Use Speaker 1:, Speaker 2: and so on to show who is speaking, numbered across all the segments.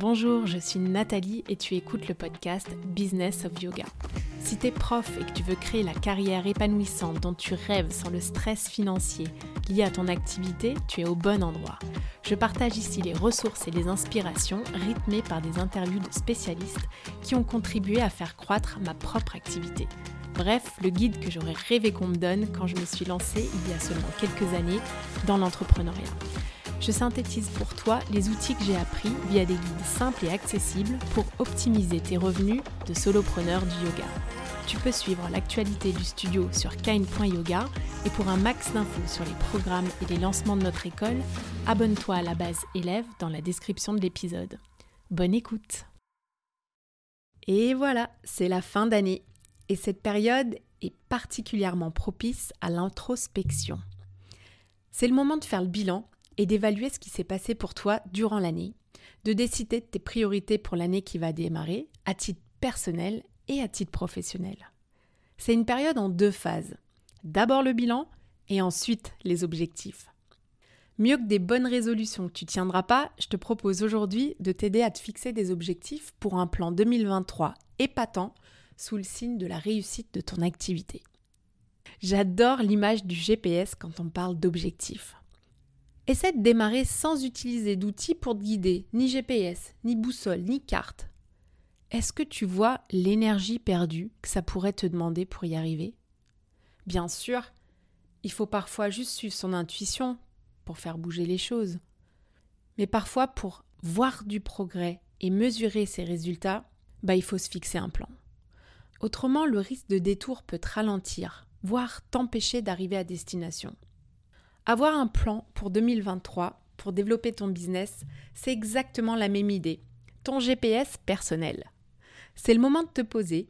Speaker 1: Bonjour, je suis Nathalie et tu écoutes le podcast Business of Yoga. Si tu es prof et que tu veux créer la carrière épanouissante dont tu rêves sans le stress financier lié à ton activité, tu es au bon endroit. Je partage ici les ressources et les inspirations rythmées par des interviews de spécialistes qui ont contribué à faire croître ma propre activité. Bref, le guide que j'aurais rêvé qu'on me donne quand je me suis lancée il y a seulement quelques années dans l'entrepreneuriat je synthétise pour toi les outils que j'ai appris via des guides simples et accessibles pour optimiser tes revenus de solopreneur du yoga. Tu peux suivre l'actualité du studio sur kain.yoga et pour un max d'infos sur les programmes et les lancements de notre école, abonne-toi à la base élève dans la description de l'épisode. Bonne écoute Et voilà, c'est la fin d'année. Et cette période est particulièrement propice à l'introspection. C'est le moment de faire le bilan et d'évaluer ce qui s'est passé pour toi durant l'année, de décider de tes priorités pour l'année qui va démarrer, à titre personnel et à titre professionnel. C'est une période en deux phases. D'abord le bilan et ensuite les objectifs. Mieux que des bonnes résolutions que tu tiendras pas, je te propose aujourd'hui de t'aider à te fixer des objectifs pour un plan 2023 épatant sous le signe de la réussite de ton activité. J'adore l'image du GPS quand on parle d'objectifs. Essaie de démarrer sans utiliser d'outils pour te guider, ni GPS, ni boussole, ni carte. Est-ce que tu vois l'énergie perdue que ça pourrait te demander pour y arriver? Bien sûr, il faut parfois juste suivre son intuition pour faire bouger les choses. Mais parfois, pour voir du progrès et mesurer ses résultats, bah, il faut se fixer un plan. Autrement, le risque de détour peut te ralentir, voire t'empêcher d'arriver à destination. Avoir un plan pour 2023 pour développer ton business, c'est exactement la même idée. Ton GPS personnel. C'est le moment de te poser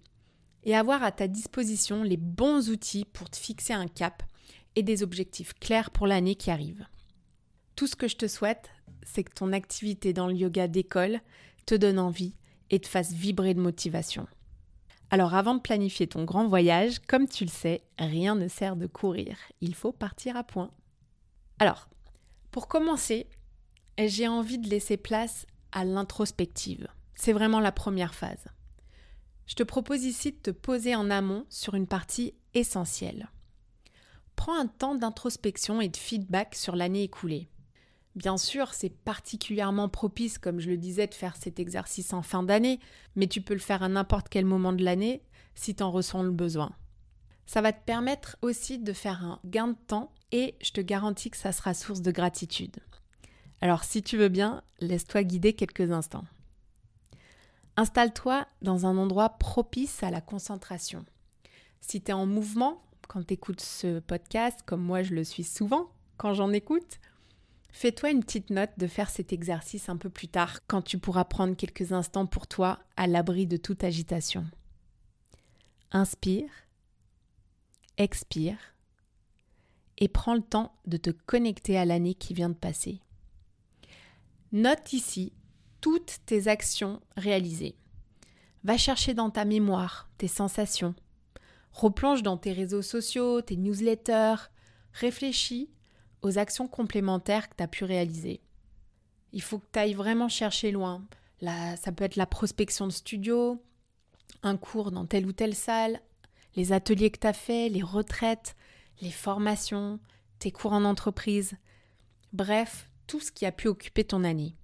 Speaker 1: et avoir à ta disposition les bons outils pour te fixer un cap et des objectifs clairs pour l'année qui arrive. Tout ce que je te souhaite, c'est que ton activité dans le yoga d'école te donne envie et te fasse vibrer de motivation. Alors avant de planifier ton grand voyage, comme tu le sais, rien ne sert de courir, il faut partir à point. Alors, pour commencer, j'ai envie de laisser place à l'introspective. C'est vraiment la première phase. Je te propose ici de te poser en amont sur une partie essentielle. Prends un temps d'introspection et de feedback sur l'année écoulée. Bien sûr, c'est particulièrement propice, comme je le disais, de faire cet exercice en fin d'année, mais tu peux le faire à n'importe quel moment de l'année si tu en ressens le besoin. Ça va te permettre aussi de faire un gain de temps et je te garantis que ça sera source de gratitude. Alors si tu veux bien, laisse-toi guider quelques instants. Installe-toi dans un endroit propice à la concentration. Si tu es en mouvement, quand tu écoutes ce podcast, comme moi je le suis souvent quand j'en écoute, fais-toi une petite note de faire cet exercice un peu plus tard, quand tu pourras prendre quelques instants pour toi à l'abri de toute agitation. Inspire expire et prends le temps de te connecter à l'année qui vient de passer. Note ici toutes tes actions réalisées. Va chercher dans ta mémoire tes sensations. Replonge dans tes réseaux sociaux, tes newsletters. Réfléchis aux actions complémentaires que tu as pu réaliser. Il faut que tu ailles vraiment chercher loin. Là, ça peut être la prospection de studio, un cours dans telle ou telle salle, les ateliers que tu as faits, les retraites, les formations, tes cours en entreprise, bref, tout ce qui a pu occuper ton année.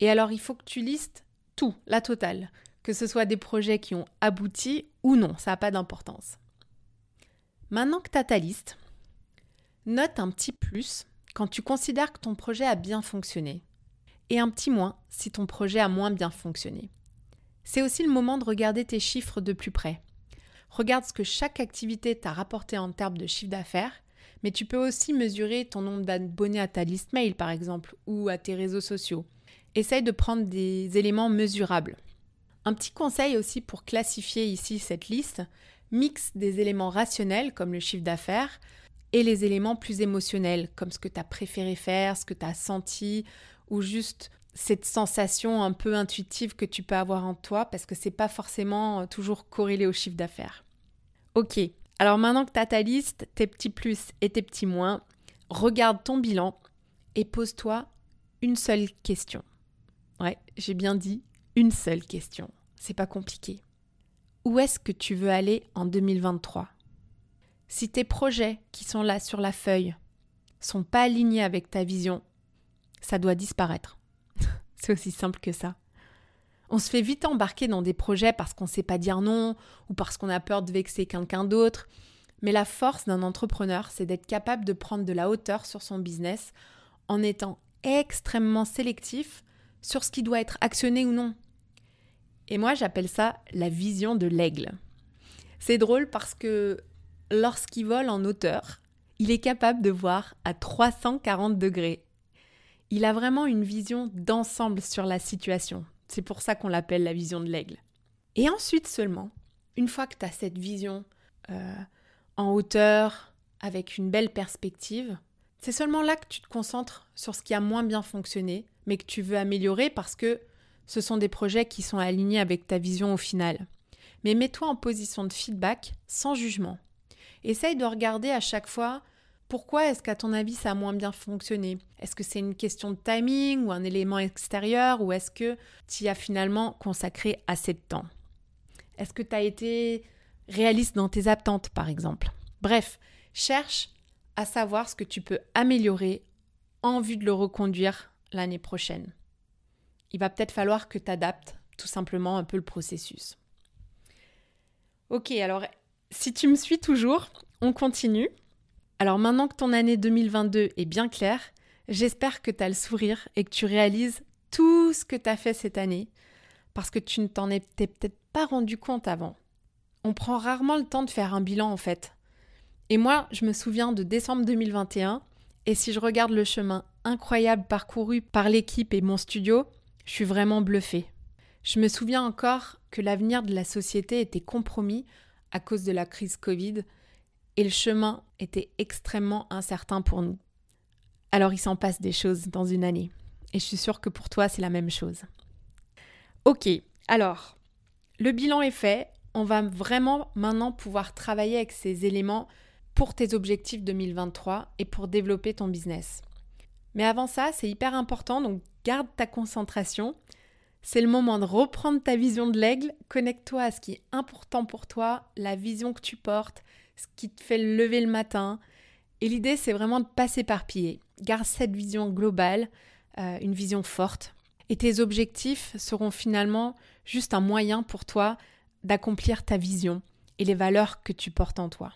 Speaker 1: Et alors, il faut que tu listes tout, la totale, que ce soit des projets qui ont abouti ou non, ça n'a pas d'importance. Maintenant que tu as ta liste, note un petit plus quand tu considères que ton projet a bien fonctionné et un petit moins si ton projet a moins bien fonctionné. C'est aussi le moment de regarder tes chiffres de plus près. Regarde ce que chaque activité t'a rapporté en termes de chiffre d'affaires, mais tu peux aussi mesurer ton nombre d'abonnés à ta liste mail, par exemple, ou à tes réseaux sociaux. Essaye de prendre des éléments mesurables. Un petit conseil aussi pour classifier ici cette liste, mixe des éléments rationnels comme le chiffre d'affaires et les éléments plus émotionnels comme ce que tu as préféré faire, ce que tu as senti ou juste cette sensation un peu intuitive que tu peux avoir en toi parce que c'est pas forcément euh, toujours corrélé au chiffre d'affaires. Ok, alors maintenant que tu as ta liste, tes petits plus et tes petits moins, regarde ton bilan et pose-toi une seule question. Ouais, j'ai bien dit une seule question. C'est pas compliqué. Où est-ce que tu veux aller en 2023 Si tes projets qui sont là sur la feuille sont pas alignés avec ta vision, ça doit disparaître. C'est aussi simple que ça. On se fait vite embarquer dans des projets parce qu'on ne sait pas dire non ou parce qu'on a peur de vexer quelqu'un d'autre. Mais la force d'un entrepreneur, c'est d'être capable de prendre de la hauteur sur son business en étant extrêmement sélectif sur ce qui doit être actionné ou non. Et moi, j'appelle ça la vision de l'aigle. C'est drôle parce que lorsqu'il vole en hauteur, il est capable de voir à 340 degrés. Il a vraiment une vision d'ensemble sur la situation. C'est pour ça qu'on l'appelle la vision de l'aigle. Et ensuite seulement, une fois que tu as cette vision euh, en hauteur, avec une belle perspective, c'est seulement là que tu te concentres sur ce qui a moins bien fonctionné, mais que tu veux améliorer parce que ce sont des projets qui sont alignés avec ta vision au final. Mais mets-toi en position de feedback sans jugement. Essaye de regarder à chaque fois pourquoi est-ce qu'à ton avis ça a moins bien fonctionné? Est-ce que c'est une question de timing ou un élément extérieur ou est-ce que tu as finalement consacré assez de temps? Est-ce que tu as été réaliste dans tes attentes par exemple? Bref, cherche à savoir ce que tu peux améliorer en vue de le reconduire l'année prochaine. Il va peut-être falloir que tu adaptes tout simplement un peu le processus. Ok, alors si tu me suis toujours, on continue. Alors maintenant que ton année 2022 est bien claire, j'espère que tu as le sourire et que tu réalises tout ce que tu as fait cette année parce que tu ne t'en étais peut-être pas rendu compte avant. On prend rarement le temps de faire un bilan en fait. Et moi, je me souviens de décembre 2021, et si je regarde le chemin incroyable parcouru par l'équipe et mon studio, je suis vraiment bluffée. Je me souviens encore que l'avenir de la société était compromis à cause de la crise Covid, et le chemin était extrêmement incertain pour nous. Alors il s'en passe des choses dans une année, et je suis sûre que pour toi c'est la même chose. Ok, alors, le bilan est fait, on va vraiment maintenant pouvoir travailler avec ces éléments pour tes objectifs 2023 et pour développer ton business. Mais avant ça, c'est hyper important, donc garde ta concentration. C'est le moment de reprendre ta vision de l'aigle, connecte-toi à ce qui est important pour toi, la vision que tu portes, ce qui te fait lever le matin. Et l'idée, c'est vraiment de pas s'éparpiller. Garde cette vision globale, euh, une vision forte. Et tes objectifs seront finalement juste un moyen pour toi d'accomplir ta vision et les valeurs que tu portes en toi.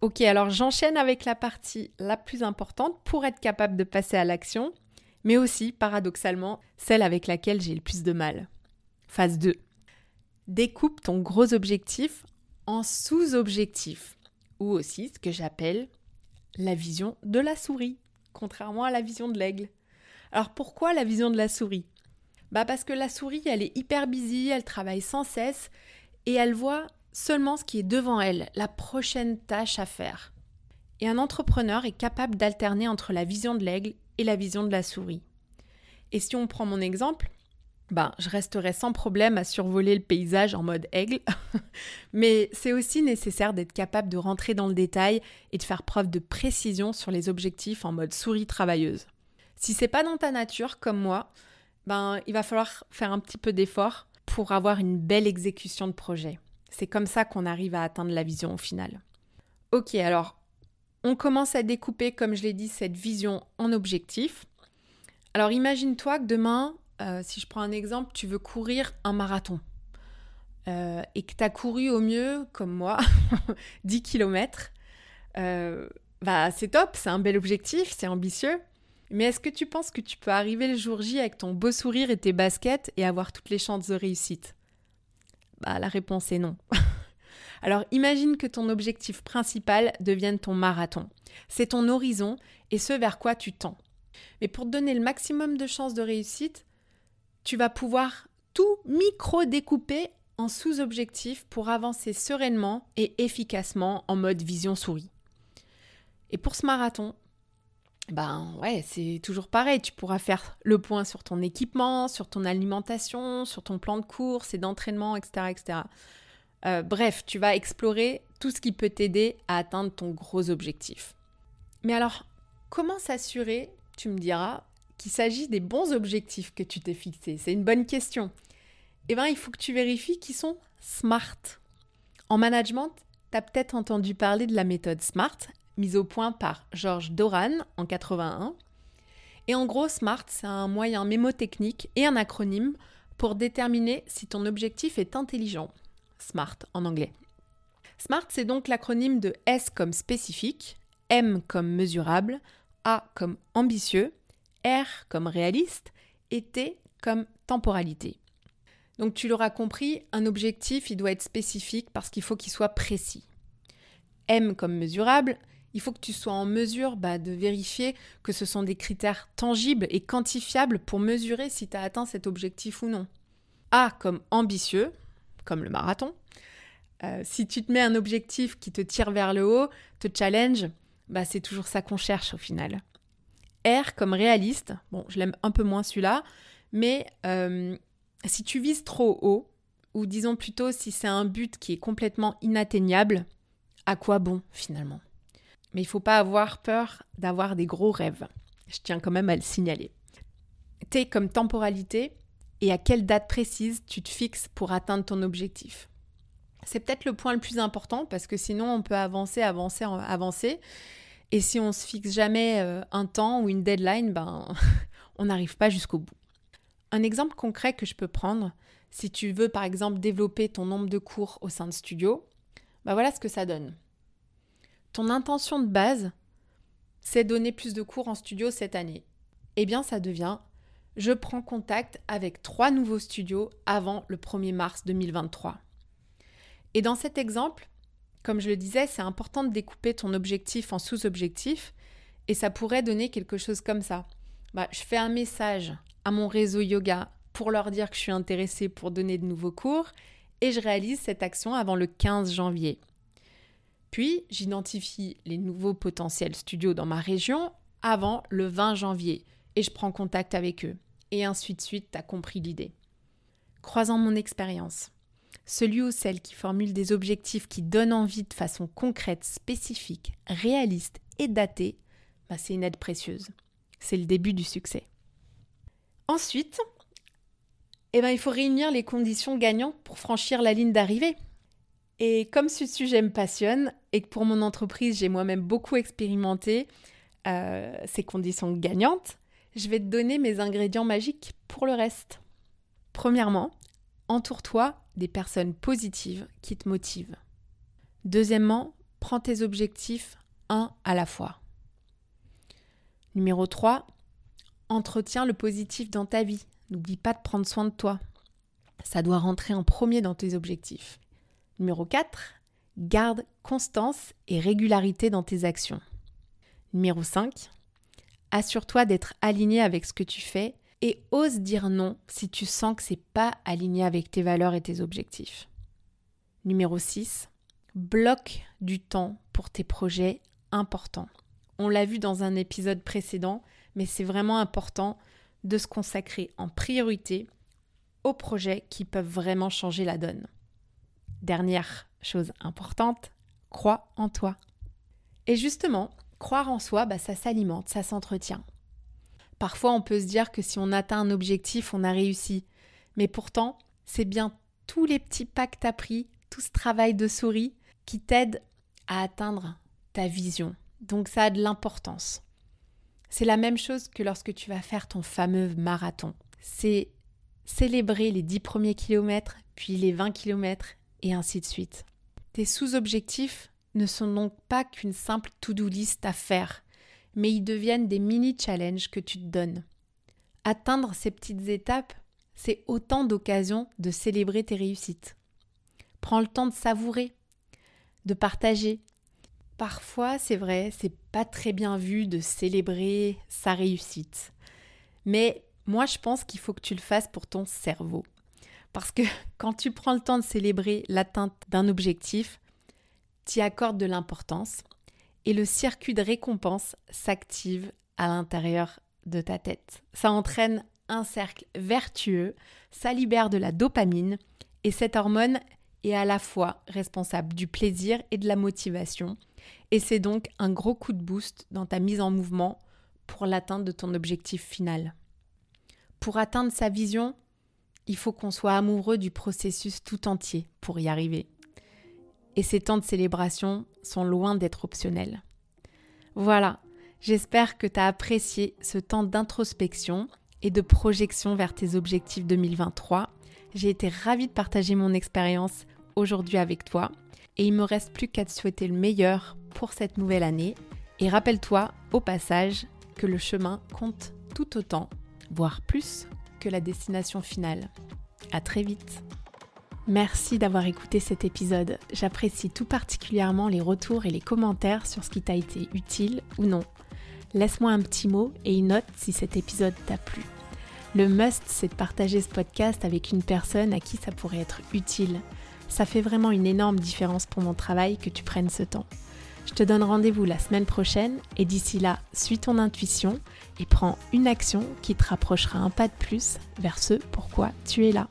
Speaker 1: Ok, alors j'enchaîne avec la partie la plus importante pour être capable de passer à l'action, mais aussi, paradoxalement, celle avec laquelle j'ai le plus de mal. Phase 2. Découpe ton gros objectif en sous-objectifs, ou aussi ce que j'appelle la vision de la souris, contrairement à la vision de l'aigle. Alors pourquoi la vision de la souris? Bah parce que la souris, elle est hyper busy, elle travaille sans cesse et elle voit seulement ce qui est devant elle, la prochaine tâche à faire. Et un entrepreneur est capable d'alterner entre la vision de l'aigle et la vision de la souris. Et si on prend mon exemple, ben, je resterai sans problème à survoler le paysage en mode aigle, mais c'est aussi nécessaire d'être capable de rentrer dans le détail et de faire preuve de précision sur les objectifs en mode souris travailleuse. Si c'est pas dans ta nature comme moi, ben il va falloir faire un petit peu d'effort pour avoir une belle exécution de projet. C'est comme ça qu'on arrive à atteindre la vision au final. Ok, alors on commence à découper, comme je l'ai dit, cette vision en objectifs. Alors imagine-toi que demain, euh, si je prends un exemple, tu veux courir un marathon. Euh, et que tu as couru au mieux, comme moi, 10 km. Euh, bah, c'est top, c'est un bel objectif, c'est ambitieux. Mais est-ce que tu penses que tu peux arriver le jour J avec ton beau sourire et tes baskets et avoir toutes les chances de réussite? Bah, la réponse est non. Alors imagine que ton objectif principal devienne ton marathon. C'est ton horizon et ce vers quoi tu tends. Mais pour te donner le maximum de chances de réussite, tu vas pouvoir tout micro-découper en sous-objectifs pour avancer sereinement et efficacement en mode vision souris. Et pour ce marathon, ben ouais, c'est toujours pareil. Tu pourras faire le point sur ton équipement, sur ton alimentation, sur ton plan de course et d'entraînement, etc. etc. Euh, bref, tu vas explorer tout ce qui peut t'aider à atteindre ton gros objectif. Mais alors, comment s'assurer, tu me diras, qu'il s'agit des bons objectifs que tu t'es fixés C'est une bonne question. Eh bien, il faut que tu vérifies qu'ils sont SMART. En management, tu as peut-être entendu parler de la méthode SMART, mise au point par Georges Doran en 81. Et en gros, SMART, c'est un moyen mémotechnique et un acronyme pour déterminer si ton objectif est intelligent. SMART en anglais. SMART, c'est donc l'acronyme de S comme spécifique, M comme mesurable, A comme ambitieux, R comme réaliste et T comme temporalité. Donc tu l'auras compris, un objectif, il doit être spécifique parce qu'il faut qu'il soit précis. M comme mesurable, il faut que tu sois en mesure bah, de vérifier que ce sont des critères tangibles et quantifiables pour mesurer si tu as atteint cet objectif ou non. A comme ambitieux, comme le marathon. Euh, si tu te mets un objectif qui te tire vers le haut, te challenge, bah, c'est toujours ça qu'on cherche au final. R comme réaliste, bon, je l'aime un peu moins celui-là, mais euh, si tu vises trop haut, ou disons plutôt si c'est un but qui est complètement inatteignable, à quoi bon finalement? Mais il faut pas avoir peur d'avoir des gros rêves. Je tiens quand même à le signaler. T comme temporalité et à quelle date précise tu te fixes pour atteindre ton objectif? C'est peut-être le point le plus important parce que sinon on peut avancer, avancer, avancer. Et si on se fixe jamais euh, un temps ou une deadline, ben on n'arrive pas jusqu'au bout. Un exemple concret que je peux prendre, si tu veux par exemple développer ton nombre de cours au sein de studio, ben voilà ce que ça donne. Ton intention de base, c'est donner plus de cours en studio cette année. Eh bien, ça devient je prends contact avec trois nouveaux studios avant le 1er mars 2023. Et dans cet exemple, comme je le disais, c'est important de découper ton objectif en sous-objectifs et ça pourrait donner quelque chose comme ça. Bah, je fais un message à mon réseau yoga pour leur dire que je suis intéressée pour donner de nouveaux cours et je réalise cette action avant le 15 janvier. Puis, j'identifie les nouveaux potentiels studios dans ma région avant le 20 janvier et je prends contact avec eux. Et ainsi de suite, tu as compris l'idée. Croisant mon expérience, celui ou celle qui formule des objectifs qui donnent envie de façon concrète, spécifique, réaliste et datée, bah, c'est une aide précieuse. C'est le début du succès. Ensuite, eh ben, il faut réunir les conditions gagnantes pour franchir la ligne d'arrivée. Et comme ce sujet me passionne et que pour mon entreprise, j'ai moi-même beaucoup expérimenté euh, ces conditions gagnantes, je vais te donner mes ingrédients magiques pour le reste. Premièrement, entoure-toi des personnes positives qui te motivent. Deuxièmement, prends tes objectifs un à la fois. Numéro 3, entretiens le positif dans ta vie. N'oublie pas de prendre soin de toi. Ça doit rentrer en premier dans tes objectifs. Numéro 4, garde constance et régularité dans tes actions. Numéro 5, assure-toi d'être aligné avec ce que tu fais et ose dire non si tu sens que c'est pas aligné avec tes valeurs et tes objectifs. Numéro 6, bloque du temps pour tes projets importants. On l'a vu dans un épisode précédent, mais c'est vraiment important de se consacrer en priorité aux projets qui peuvent vraiment changer la donne. Dernière chose importante, crois en toi. Et justement, croire en soi, bah, ça s'alimente, ça s'entretient. Parfois, on peut se dire que si on atteint un objectif, on a réussi. Mais pourtant, c'est bien tous les petits pas que tu as pris, tout ce travail de souris qui t'aide à atteindre ta vision. Donc ça a de l'importance. C'est la même chose que lorsque tu vas faire ton fameux marathon. C'est célébrer les 10 premiers kilomètres, puis les 20 kilomètres, et ainsi de suite. Tes sous-objectifs ne sont donc pas qu'une simple to-do list à faire mais ils deviennent des mini-challenges que tu te donnes. Atteindre ces petites étapes, c'est autant d'occasions de célébrer tes réussites. Prends le temps de savourer, de partager. Parfois, c'est vrai, c'est pas très bien vu de célébrer sa réussite. Mais moi, je pense qu'il faut que tu le fasses pour ton cerveau. Parce que quand tu prends le temps de célébrer l'atteinte d'un objectif, tu y accordes de l'importance et le circuit de récompense s'active à l'intérieur de ta tête. Ça entraîne un cercle vertueux, ça libère de la dopamine et cette hormone est à la fois responsable du plaisir et de la motivation et c'est donc un gros coup de boost dans ta mise en mouvement pour l'atteinte de ton objectif final. Pour atteindre sa vision, il faut qu'on soit amoureux du processus tout entier pour y arriver. Et ces temps de célébration sont loin d'être optionnels. Voilà, j'espère que tu as apprécié ce temps d'introspection et de projection vers tes objectifs 2023. J'ai été ravie de partager mon expérience aujourd'hui avec toi et il me reste plus qu'à te souhaiter le meilleur pour cette nouvelle année. Et rappelle-toi au passage que le chemin compte tout autant, voire plus, que la destination finale. À très vite. Merci d'avoir écouté cet épisode. J'apprécie tout particulièrement les retours et les commentaires sur ce qui t'a été utile ou non. Laisse-moi un petit mot et une note si cet épisode t'a plu. Le must, c'est de partager ce podcast avec une personne à qui ça pourrait être utile. Ça fait vraiment une énorme différence pour mon travail que tu prennes ce temps. Je te donne rendez-vous la semaine prochaine et d'ici là, suis ton intuition et prends une action qui te rapprochera un pas de plus vers ce pourquoi tu es là.